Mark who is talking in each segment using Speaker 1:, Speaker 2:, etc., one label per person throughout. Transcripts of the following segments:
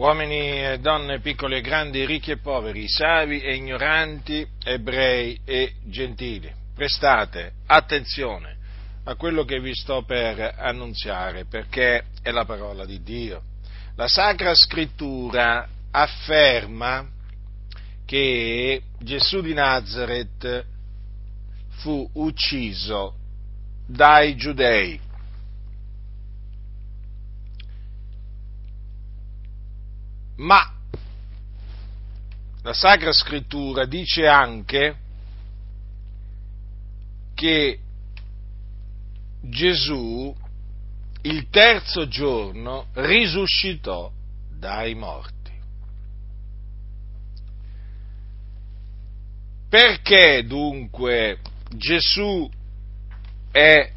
Speaker 1: uomini e donne, piccoli e grandi, ricchi e poveri, savi e ignoranti, ebrei e gentili. Prestate attenzione a quello che vi sto per annunziare, perché è la parola di Dio. La Sacra Scrittura afferma che Gesù di Nazareth fu ucciso dai giudei Ma la Sacra Scrittura dice anche che Gesù il terzo giorno risuscitò dai morti. Perché dunque Gesù è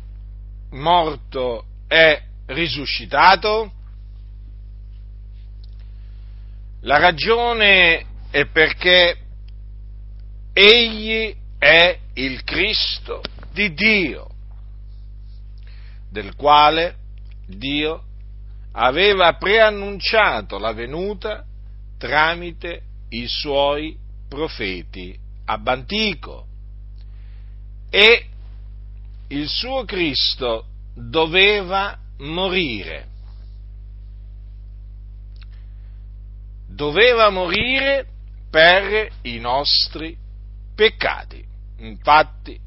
Speaker 1: morto, è risuscitato? La ragione è perché egli è il Cristo di Dio, del quale Dio aveva preannunciato la venuta tramite i suoi profeti ab e il suo Cristo doveva morire doveva morire per i nostri peccati. Infatti,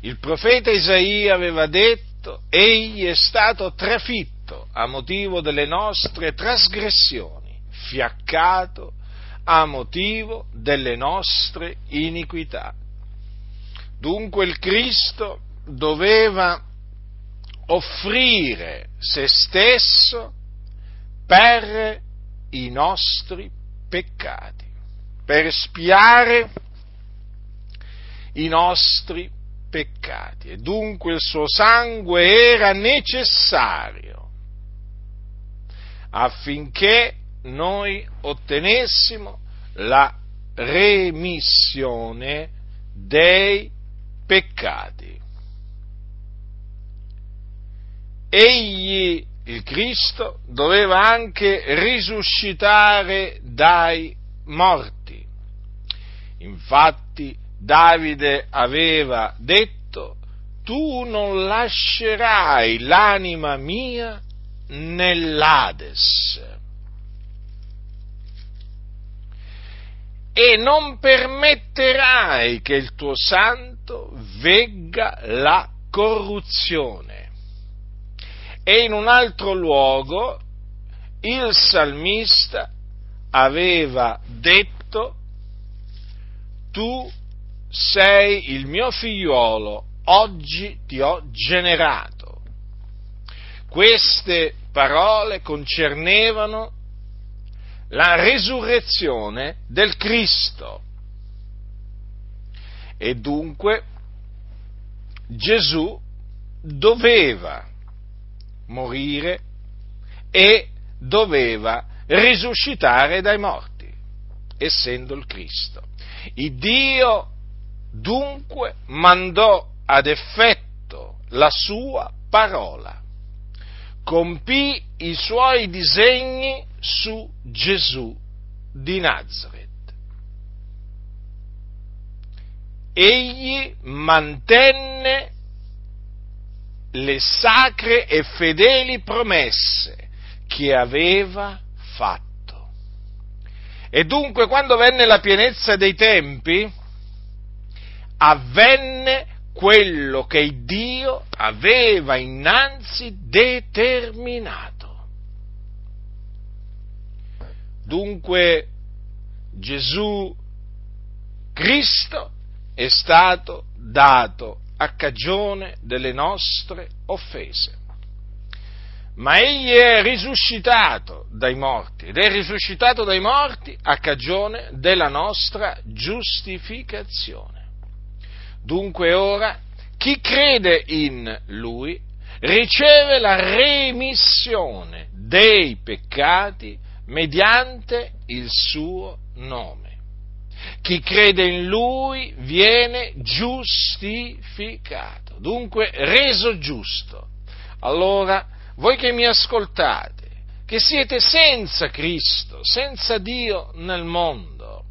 Speaker 1: il profeta Isaia aveva detto, egli è stato trafitto a motivo delle nostre trasgressioni, fiaccato a motivo delle nostre iniquità. Dunque il Cristo doveva offrire se stesso per i nostri peccati, per spiare i nostri peccati. E dunque il suo sangue era necessario affinché noi ottenessimo la remissione dei peccati. Egli il Cristo doveva anche risuscitare dai morti. Infatti Davide aveva detto, tu non lascerai l'anima mia nell'Ades e non permetterai che il tuo santo vegga la corruzione. E in un altro luogo il salmista aveva detto, tu sei il mio figliuolo, oggi ti ho generato. Queste parole concernevano la resurrezione del Cristo. E dunque Gesù doveva morire e doveva risuscitare dai morti, essendo il Cristo. Il Dio dunque mandò ad effetto la sua parola, compì i suoi disegni su Gesù di Nazareth. Egli mantenne le sacre e fedeli promesse che aveva fatto. E dunque quando venne la pienezza dei tempi, avvenne quello che Dio aveva innanzi determinato. Dunque Gesù Cristo è stato dato a cagione delle nostre offese. Ma egli è risuscitato dai morti ed è risuscitato dai morti a cagione della nostra giustificazione. Dunque ora chi crede in lui riceve la remissione dei peccati mediante il suo nome. Chi crede in Lui viene giustificato, dunque reso giusto. Allora, voi che mi ascoltate, che siete senza Cristo, senza Dio nel mondo.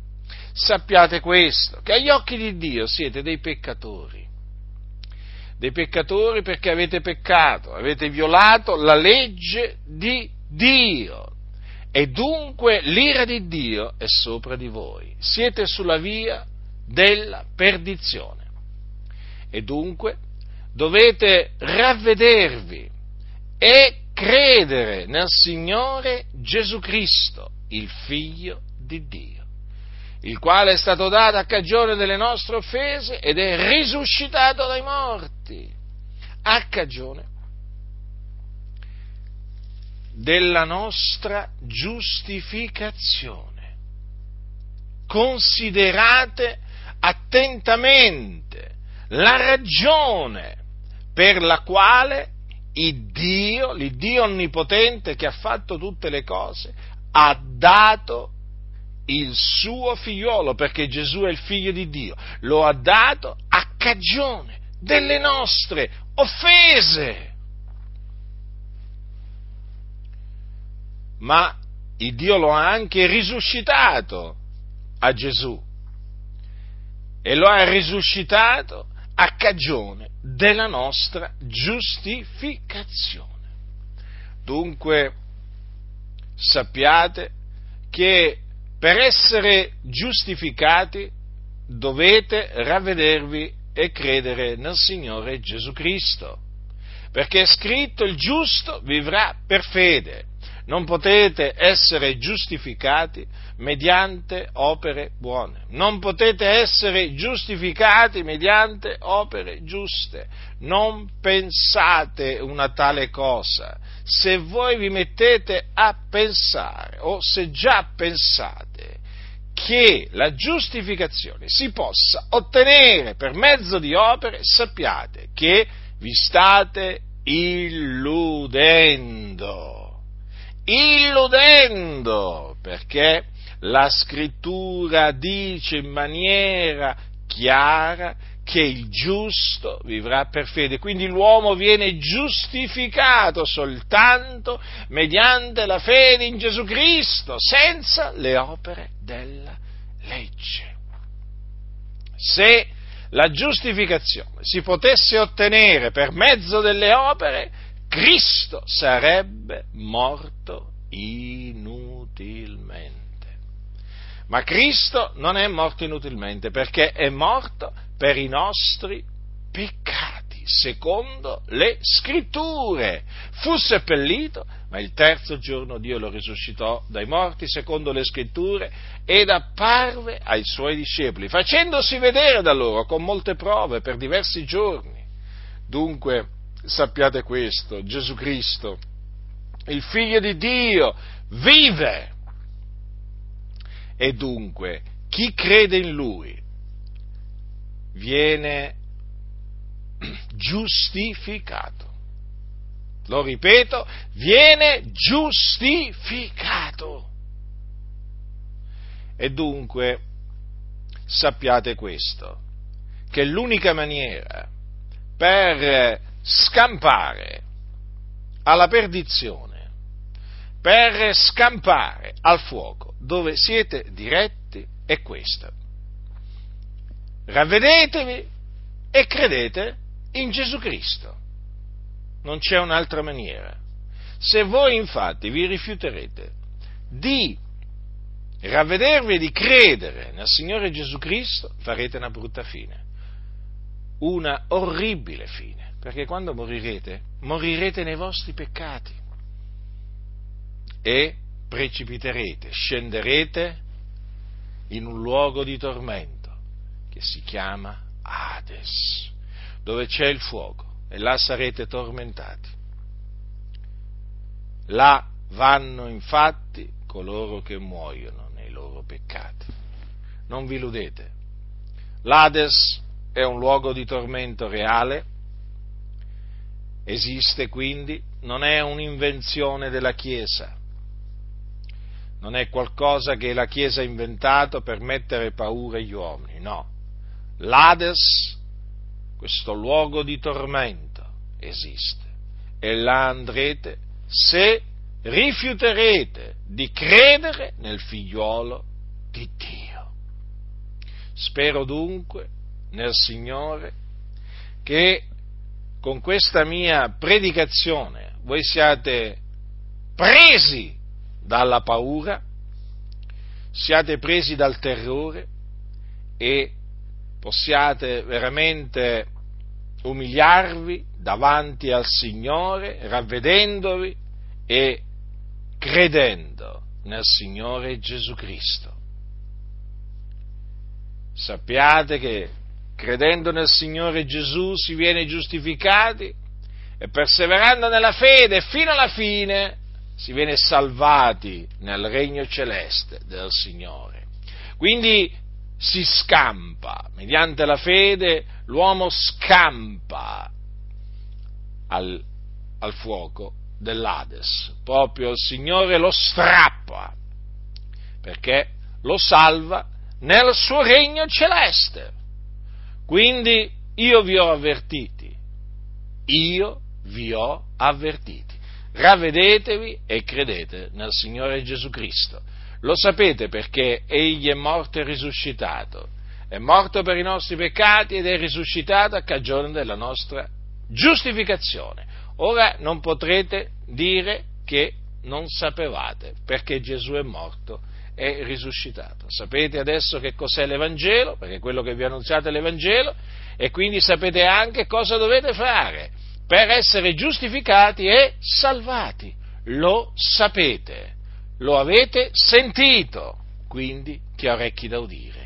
Speaker 1: Sappiate questo, che agli occhi di Dio siete dei peccatori. Dei peccatori perché avete peccato, avete violato la legge di Dio e dunque l'ira di Dio è sopra di voi. Siete sulla via della perdizione. E dunque dovete ravvedervi e credere nel Signore Gesù Cristo, il Figlio di Dio, il quale è stato dato a cagione delle nostre offese ed è risuscitato dai morti, a cagione della nostra giustificazione. Considerate attentamente la ragione per la quale il Dio, l'Iddio onnipotente che ha fatto tutte le cose, ha dato il suo figliolo, perché Gesù è il figlio di Dio, lo ha dato a cagione delle nostre offese. Ma il Dio lo ha anche risuscitato a Gesù e lo ha risuscitato a cagione della nostra giustificazione. Dunque sappiate che per essere giustificati dovete ravvedervi e credere nel Signore Gesù Cristo, perché è scritto il giusto vivrà per fede non potete essere giustificati mediante opere buone, non potete essere giustificati mediante opere giuste, non pensate una tale cosa. Se voi vi mettete a pensare o se già pensate che la giustificazione si possa ottenere per mezzo di opere, sappiate che vi state illudendo illudendo, perché la scrittura dice in maniera chiara che il giusto vivrà per fede. Quindi l'uomo viene giustificato soltanto mediante la fede in Gesù Cristo, senza le opere della legge. Se la giustificazione si potesse ottenere per mezzo delle opere, Cristo sarebbe morto inutilmente. Ma Cristo non è morto inutilmente perché è morto per i nostri peccati, secondo le scritture. Fu seppellito, ma il terzo giorno Dio lo risuscitò dai morti, secondo le scritture, ed apparve ai suoi discepoli, facendosi vedere da loro con molte prove per diversi giorni. Dunque, sappiate questo, Gesù Cristo, il figlio di Dio, vive. E dunque, chi crede in lui viene giustificato. Lo ripeto, viene giustificato. E dunque sappiate questo, che l'unica maniera per scampare alla perdizione, per scampare al fuoco dove siete diretti è questa. Ravvedetevi e credete in Gesù Cristo. Non c'è un'altra maniera. Se voi infatti vi rifiuterete di ravvedervi e di credere nel Signore Gesù Cristo, farete una brutta fine, una orribile fine perché quando morirete, morirete nei vostri peccati e precipiterete, scenderete in un luogo di tormento che si chiama Hades, dove c'è il fuoco e là sarete tormentati. Là vanno infatti coloro che muoiono nei loro peccati. Non vi illudete. L'Hades è un luogo di tormento reale Esiste quindi, non è un'invenzione della Chiesa, non è qualcosa che la Chiesa ha inventato per mettere paura agli uomini, no. L'Ades, questo luogo di tormento, esiste e là andrete se rifiuterete di credere nel figliuolo di Dio. Spero dunque nel Signore che con questa mia predicazione voi siate presi dalla paura, siate presi dal terrore e possiate veramente umiliarvi davanti al Signore, ravvedendovi e credendo nel Signore Gesù Cristo. Sappiate che credendo nel Signore Gesù si viene giustificati e perseverando nella fede fino alla fine si viene salvati nel regno celeste del Signore. Quindi si scampa, mediante la fede l'uomo scampa al, al fuoco dell'Ades, proprio il Signore lo strappa, perché lo salva nel suo regno celeste. Quindi io vi ho avvertiti, io vi ho avvertiti. Ravvedetevi e credete nel Signore Gesù Cristo. Lo sapete perché Egli è morto e risuscitato. È morto per i nostri peccati ed è risuscitato a cagione della nostra giustificazione. Ora non potrete dire che non sapevate, perché Gesù è morto e risuscitato. Sapete adesso che cos'è l'Evangelo, perché quello che vi ho annunziato è l'Evangelo, e quindi sapete anche cosa dovete fare per essere giustificati e salvati. Lo sapete, lo avete sentito, quindi chi ha orecchi da udire